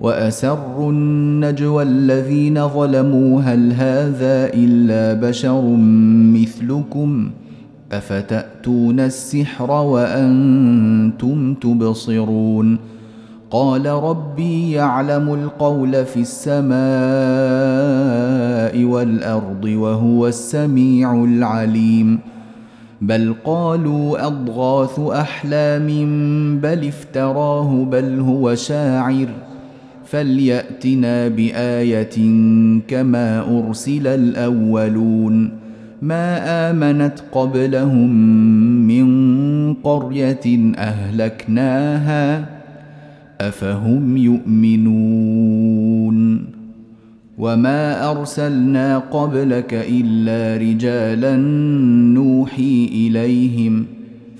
وأسروا النجوى الذين ظلموا هل هذا إلا بشر مثلكم أفتأتون السحر وأنتم تبصرون قال ربي يعلم القول في السماء والأرض وهو السميع العليم بل قالوا أضغاث أحلام بل افتراه بل هو شاعر فليأتنا بآية كما أرسل الأولون. ما آمنت قبلهم من قرية أهلكناها أفهم يؤمنون. وما أرسلنا قبلك إلا رجالا نوحي إليهم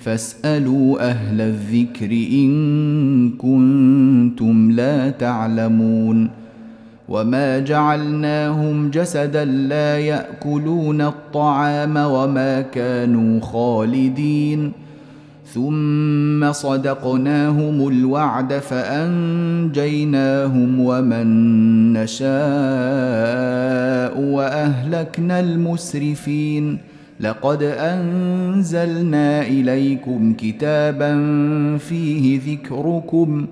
فاسألوا أهل الذكر إن كنتم لا تعلمون وما جعلناهم جسدا لا يأكلون الطعام وما كانوا خالدين ثم صدقناهم الوعد فأنجيناهم ومن نشاء وأهلكنا المسرفين لقد أنزلنا إليكم كتابا فيه ذكركم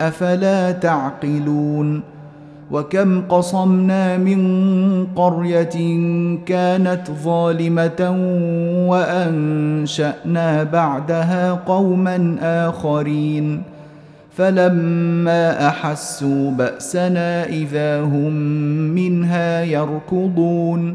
أفلا تعقلون؟ وكم قصمنا من قرية كانت ظالمة وأنشأنا بعدها قوما آخرين فلما أحسوا بأسنا إذا هم منها يركضون.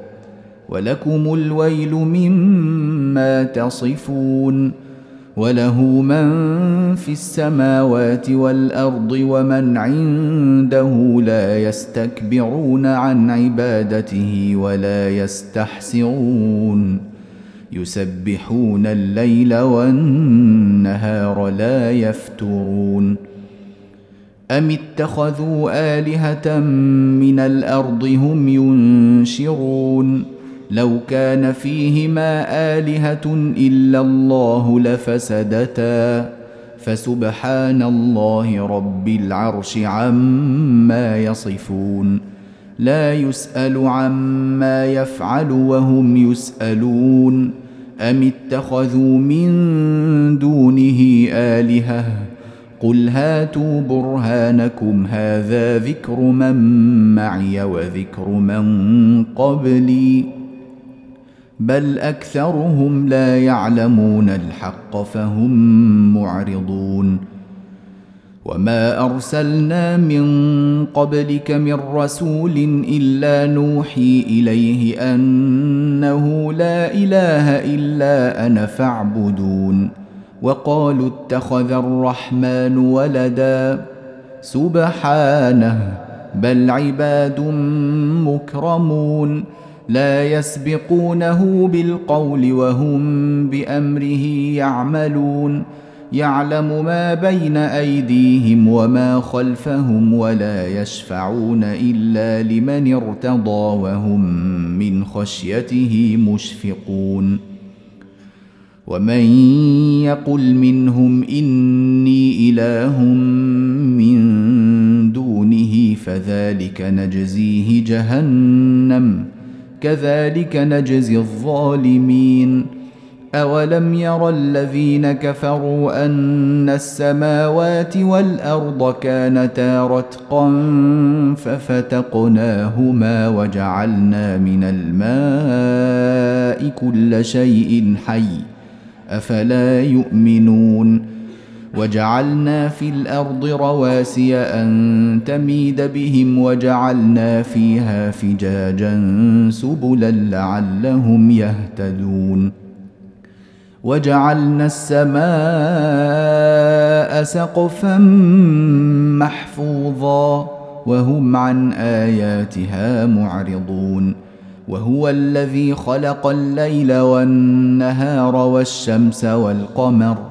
ولكم الويل مما تصفون وله من في السماوات والأرض ومن عنده لا يستكبرون عن عبادته ولا يستحسرون يسبحون الليل والنهار لا يفترون أم اتخذوا آلهة من الأرض هم ينشرون لو كان فيهما آلهة إلا الله لفسدتا. فسبحان الله رب العرش عما يصفون. لا يسأل عما يفعل وهم يسألون. أم اتخذوا من دونه آلهة؟ قل هاتوا برهانكم هذا ذكر من معي وذكر من قبلي. بل أكثرهم لا يعلمون الحق فهم معرضون. وما أرسلنا من قبلك من رسول إلا نوحي إليه أنه لا إله إلا أنا فاعبدون. وقالوا اتخذ الرحمن ولدا. سبحانه بل عباد مكرمون. لا يسبقونه بالقول وهم بأمره يعملون. يعلم ما بين أيديهم وما خلفهم ولا يشفعون إلا لمن ارتضى وهم من خشيته مشفقون. ومن يقل منهم إني إله من دونه فذلك نجزيه جهنم. كذلك نجزي الظالمين. اولم ير الذين كفروا ان السماوات والارض كانتا رتقا ففتقناهما وجعلنا من الماء كل شيء حي افلا يؤمنون وجعلنا في الأرض رواسي أن تميد بهم وجعلنا فيها فجاجا سبلا لعلهم يهتدون. وجعلنا السماء سقفا محفوظا وهم عن آياتها معرضون. وهو الذي خلق الليل والنهار والشمس والقمر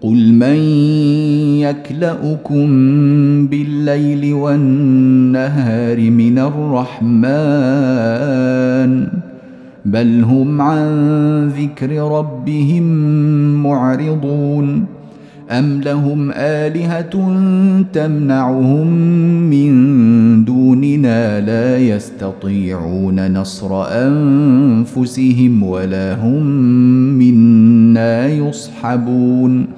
قل من يكلأكم بالليل والنهار من الرحمن بل هم عن ذكر ربهم معرضون أم لهم آلهة تمنعهم من دوننا لا يستطيعون نصر أنفسهم ولا هم منا يصحبون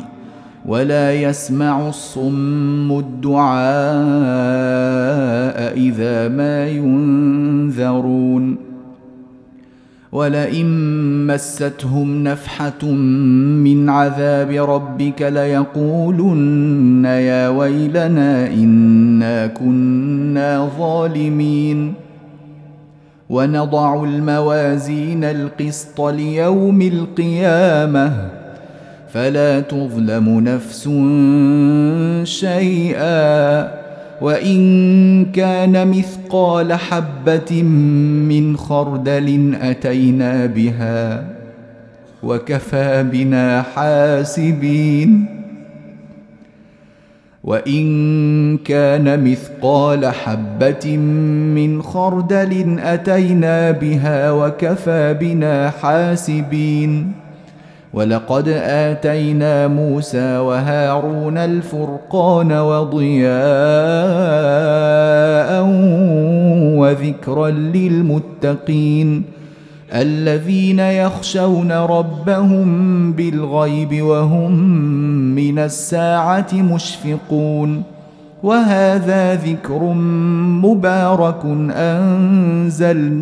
ولا يسمع الصم الدعاء إذا ما ينذرون ولئن مستهم نفحة من عذاب ربك ليقولن يا ويلنا إنا كنا ظالمين ونضع الموازين القسط ليوم القيامة فلا تظلم نفس شيئا. وإن كان مثقال حبة من خردل أتينا بها وكفى بنا حاسبين. وإن كان مثقال حبة من خردل أتينا بها وكفى بنا حاسبين. ولقد آتينا موسى وهارون الفرقان وضياء وذكرا للمتقين الذين يخشون ربهم بالغيب وهم من الساعة مشفقون وهذا ذكر مبارك أنزلناه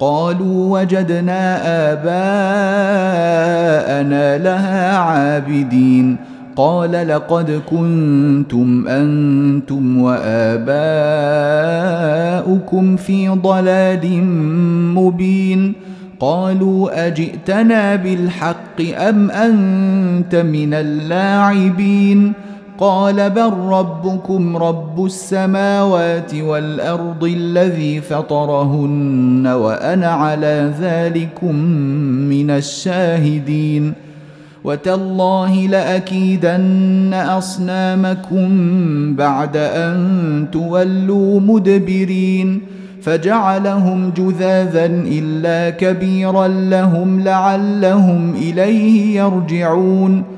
قالوا وجدنا آباءنا لها عابدين. قال لقد كنتم أنتم وآباؤكم في ضلال مبين. قالوا أجئتنا بالحق أم أنت من اللاعبين؟ قال بل ربكم رب السماوات والأرض الذي فطرهن وأنا على ذلكم من الشاهدين وتالله لأكيدن أصنامكم بعد أن تولوا مدبرين فجعلهم جذاذا إلا كبيرا لهم لعلهم إليه يرجعون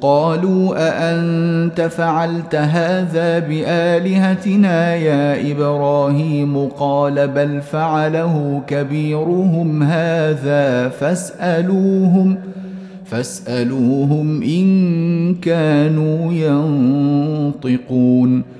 قالوا أأنت فعلت هذا بآلهتنا يا إبراهيم؟ قال بل فعله كبيرهم هذا فاسألوهم فاسألوهم إن كانوا ينطقون.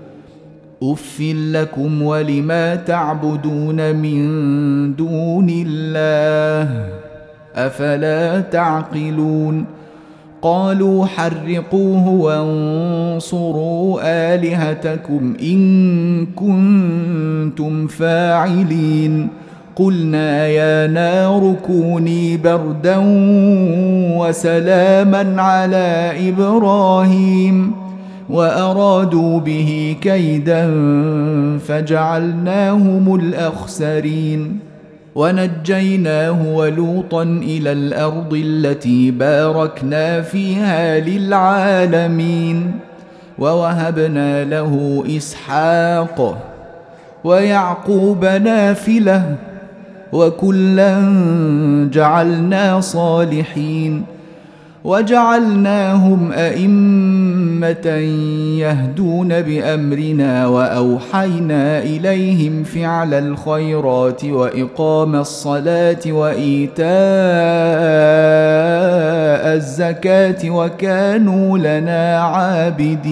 اف لكم ولما تعبدون من دون الله افلا تعقلون قالوا حرقوه وانصروا الهتكم ان كنتم فاعلين قلنا يا نار كوني بردا وسلاما على إبراهيم وأرادوا به كيدا فجعلناهم الأخسرين ونجيناه ولوطا إلى الأرض التي باركنا فيها للعالمين ووهبنا له إسحاق ويعقوب نافلة وكلا جعلنا صالحين وجعلناهم أئمة يهدون بأمرنا وأوحينا إليهم فعل الخيرات وإقام الصلاة وإيتاء الزكاة وكانوا لنا عابدين.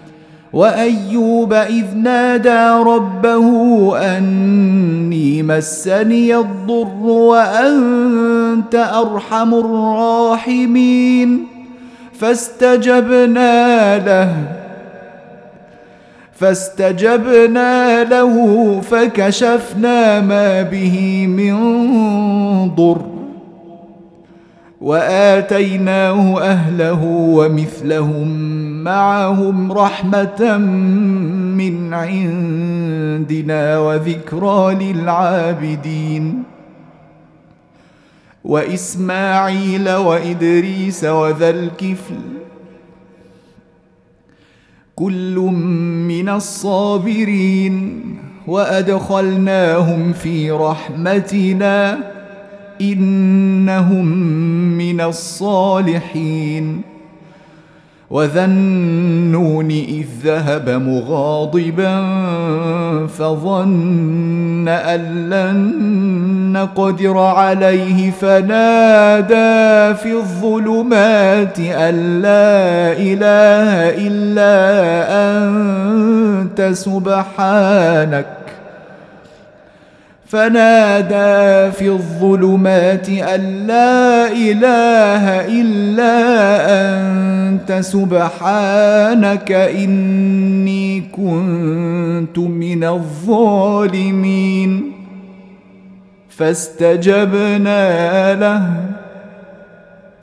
وأيوب إذ نادى ربه أني مسني الضر وأنت أرحم الراحمين. فاستجبنا له فاستجبنا له فكشفنا ما به من ضر. وآتيناه أهله ومثلهم معهم رحمة من عندنا وذكرى للعابدين. وإسماعيل وإدريس وذا الكفل. كل من الصابرين وأدخلناهم في رحمتنا. إنهم من الصالحين. وذا النون اذ ذهب مغاضبا فظن ان لن نقدر عليه فنادى في الظلمات ان لا اله الا انت سبحانك فنادى في الظلمات أن لا إله إلا أنت سبحانك إني كنت من الظالمين. فاستجبنا له.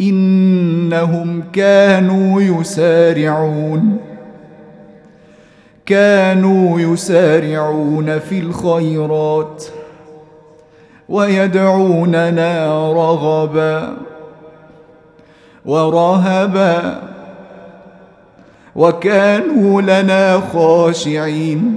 إنهم كانوا يسارعون. كانوا يسارعون في الخيرات ويدعوننا رغبا ورهبا وكانوا لنا خاشعين.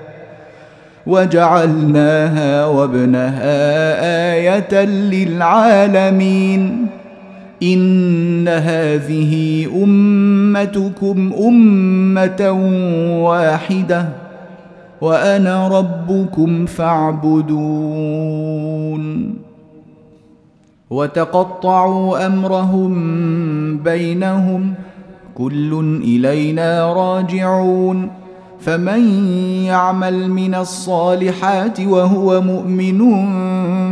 وجعلناها وابنها آية للعالمين. إن هذه أمتكم أمة واحدة وأنا ربكم فاعبدون. وتقطعوا أمرهم بينهم كل إلينا راجعون. فمن يعمل من الصالحات وهو مؤمن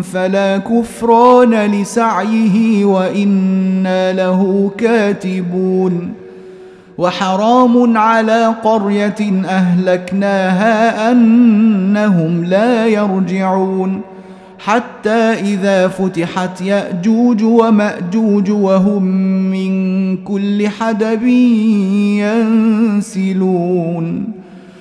فلا كفران لسعيه وأنا له كاتبون وحرام على قرية أهلكناها أنهم لا يرجعون حتى إذا فتحت يأجوج ومأجوج وهم من كل حدب ينسلون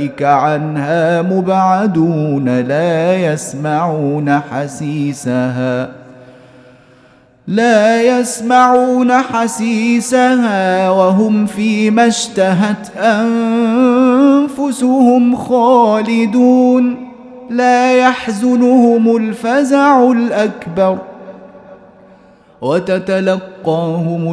أولئك عنها مبعدون لا يسمعون حسيسها. لا يسمعون حسيسها وهم فيما اشتهت أنفسهم خالدون. لا يحزنهم الفزع الأكبر. وتتلقاهم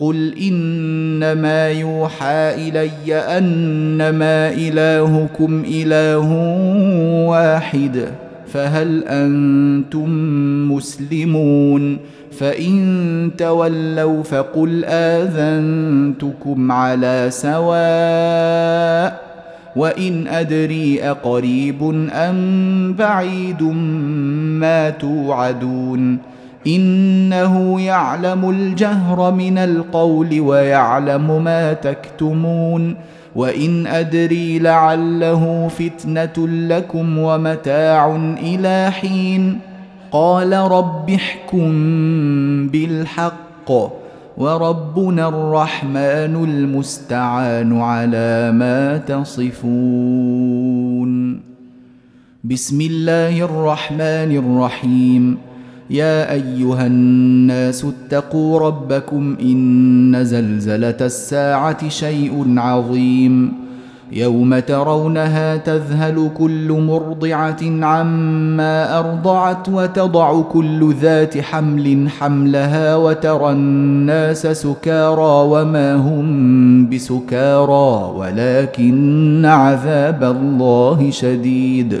قل انما يوحى الي انما الهكم اله واحد فهل أنتم مسلمون فان تولوا فقل اذنتكم على سواء وان ادري اقريب ام بعيد ما توعدون إنه يعلم الجهر من القول ويعلم ما تكتمون وإن أدري لعله فتنة لكم ومتاع إلى حين قال رب احكم بالحق وربنا الرحمن المستعان على ما تصفون. بسم الله الرحمن الرحيم. يا أيها الناس اتقوا ربكم إن زلزلة الساعة شيء عظيم يوم ترونها تذهل كل مرضعة عما أرضعت وتضع كل ذات حمل حملها وترى الناس سكارى وما هم بسكارى ولكن عذاب الله شديد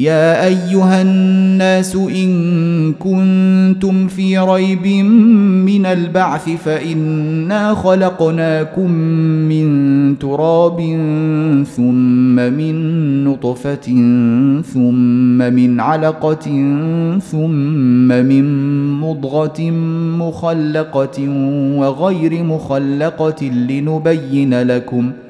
يا أيها الناس إن كنتم في ريب من البعث فإنا خلقناكم من تراب ثم من نطفة ثم من علقة ثم من مضغة مخلقة وغير مخلقة لنبين لكم ۖ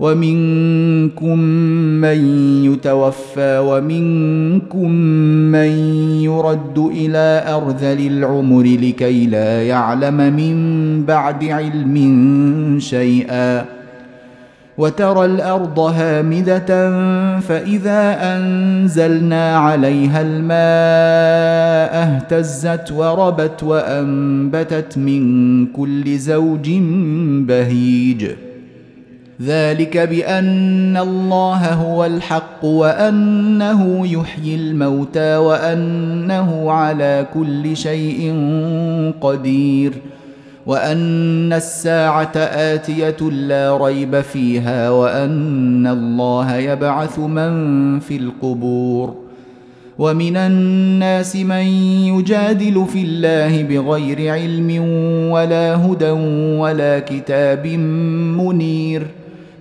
ومنكم من يتوفى ومنكم من يرد إلى أرذل العمر لكي لا يعلم من بعد علم شيئا وترى الأرض هامدة فإذا أنزلنا عليها الماء اهتزت وربت وأنبتت من كل زوج بهيج ذلك بأن الله هو الحق وأنه يحيي الموتى وأنه على كل شيء قدير وأن الساعة آتية لا ريب فيها وأن الله يبعث من في القبور ومن الناس من يجادل في الله بغير علم ولا هدى ولا كتاب منير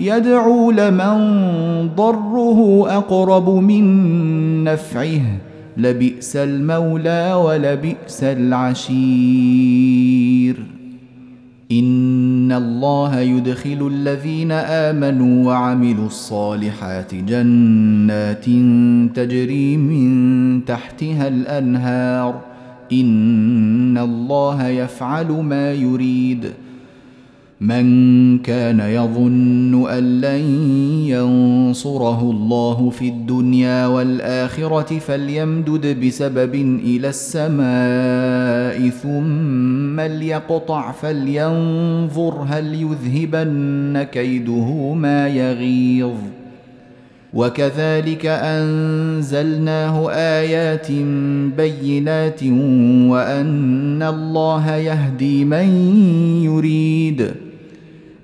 يدعو لمن ضره أقرب من نفعه. لبئس المولى ولبئس العشير. إن الله يدخل الذين آمنوا وعملوا الصالحات جنات تجري من تحتها الأنهار. إن الله يفعل ما يريد. من كان يظن أن لن ينصره الله في الدنيا والآخرة فليمدد بسبب إلى السماء ثم ليقطع فلينظر هل يذهبن كيده ما يغيظ. وكذلك أنزلناه آيات بينات وأن الله يهدي من يريد.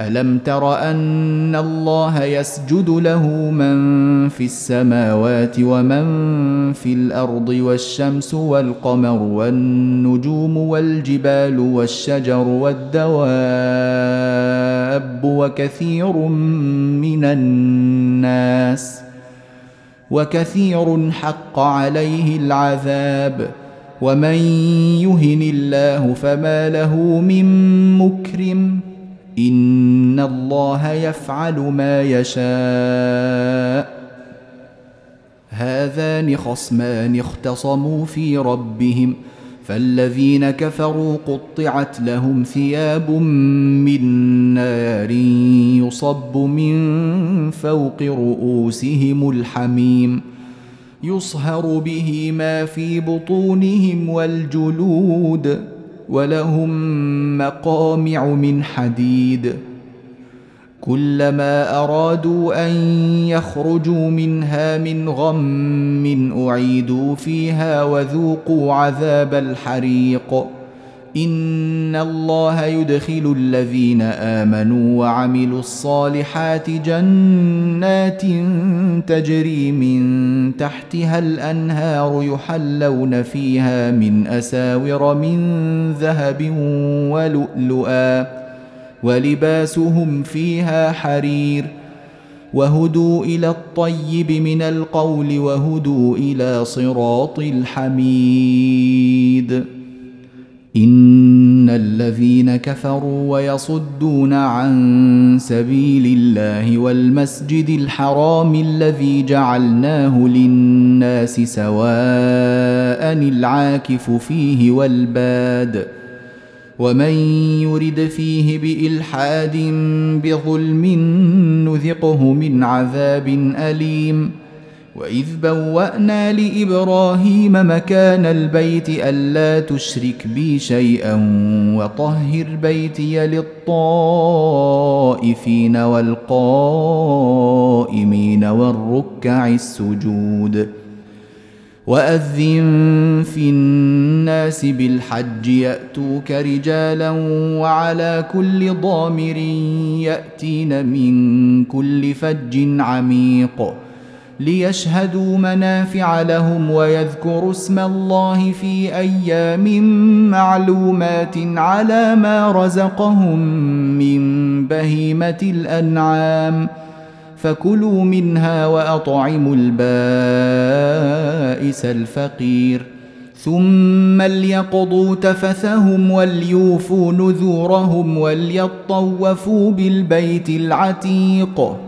الم تر ان الله يسجد له من في السماوات ومن في الأرض والشمس والقمر والنجوم والجبال والشجر والدواب وكثير من الناس وكثير حق عليه العذاب ومن يهن الله فما له من مكرم ان الله يفعل ما يشاء. هذان خصمان اختصموا في ربهم فالذين كفروا قطعت لهم ثياب من نار يصب من فوق رؤوسهم الحميم. يصهر به ما في بطونهم والجلود. ولهم مقامع من حديد. كلما أرادوا أن يخرجوا منها من غم أعيدوا فيها وذوقوا عذاب الحريق. ان الله يدخل الذين امنوا وعملوا الصالحات جنات تجري من تحتها الانهار يحلون فيها من اساور من ذهب ولؤلؤا ولباسهم فيها حرير وهدوا إلى الطيب من القول وهدوا إلى صراط الحميد إن الذين كفروا ويصدون عن سبيل الله والمسجد الحرام الذي جعلناه للناس سواء العاكف فيه والباد ومن يرد فيه بإلحاد بظلم نذقه من عذاب أليم واذ بوانا لابراهيم مكان البيت الا تشرك بي شيئا وطهر بيتي للطائفين والقائمين والركع السجود واذن في الناس بالحج ياتوك رجالا وعلى كل ضامر ياتين من كل فج عميق ليشهدوا منافع لهم ويذكروا اسم الله في أيام معلومات على ما رزقهم من بهيمة الأنعام. فكلوا منها وأطعموا البائس الفقير. ثم ليقضوا تفثهم وليوفوا نذورهم وليطوفوا بالبيت العتيق.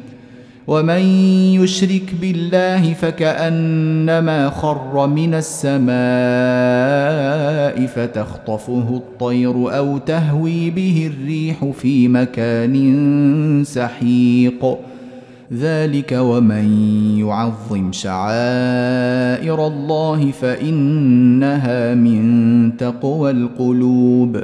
ومن يشرك بالله فكأنما خر من السماء فتخطفه الطير أو تهوي به الريح في مكان سحيق. ذلك ومن يعظم شعائر الله فإنها من تقوى القلوب.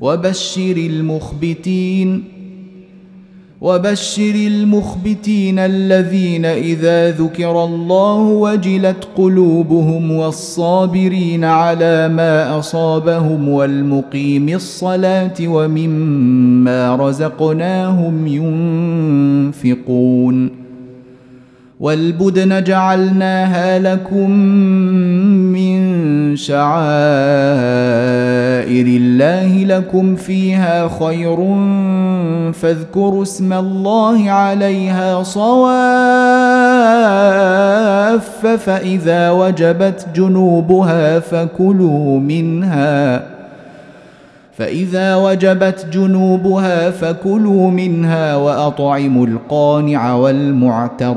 وبشر المخبتين وبشر المخبتين الذين إذا ذكر الله وجلت قلوبهم والصابرين على ما أصابهم والمقيم الصلاة ومما رزقناهم ينفقون. والبدن جعلناها لكم شعائر الله لكم فيها خير فاذكروا اسم الله عليها صواف فإذا وجبت جنوبها فكلوا منها فإذا وجبت جنوبها فكلوا منها وأطعموا القانع والمعتر.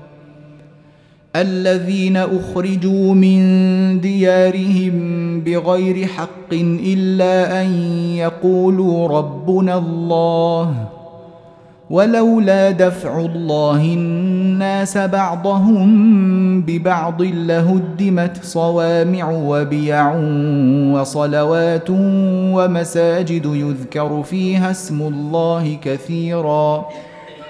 الذين أخرجوا من ديارهم بغير حق إلا أن يقولوا ربنا الله ولولا دفع الله الناس بعضهم ببعض لهدمت صوامع وبيع وصلوات ومساجد يذكر فيها اسم الله كثيرا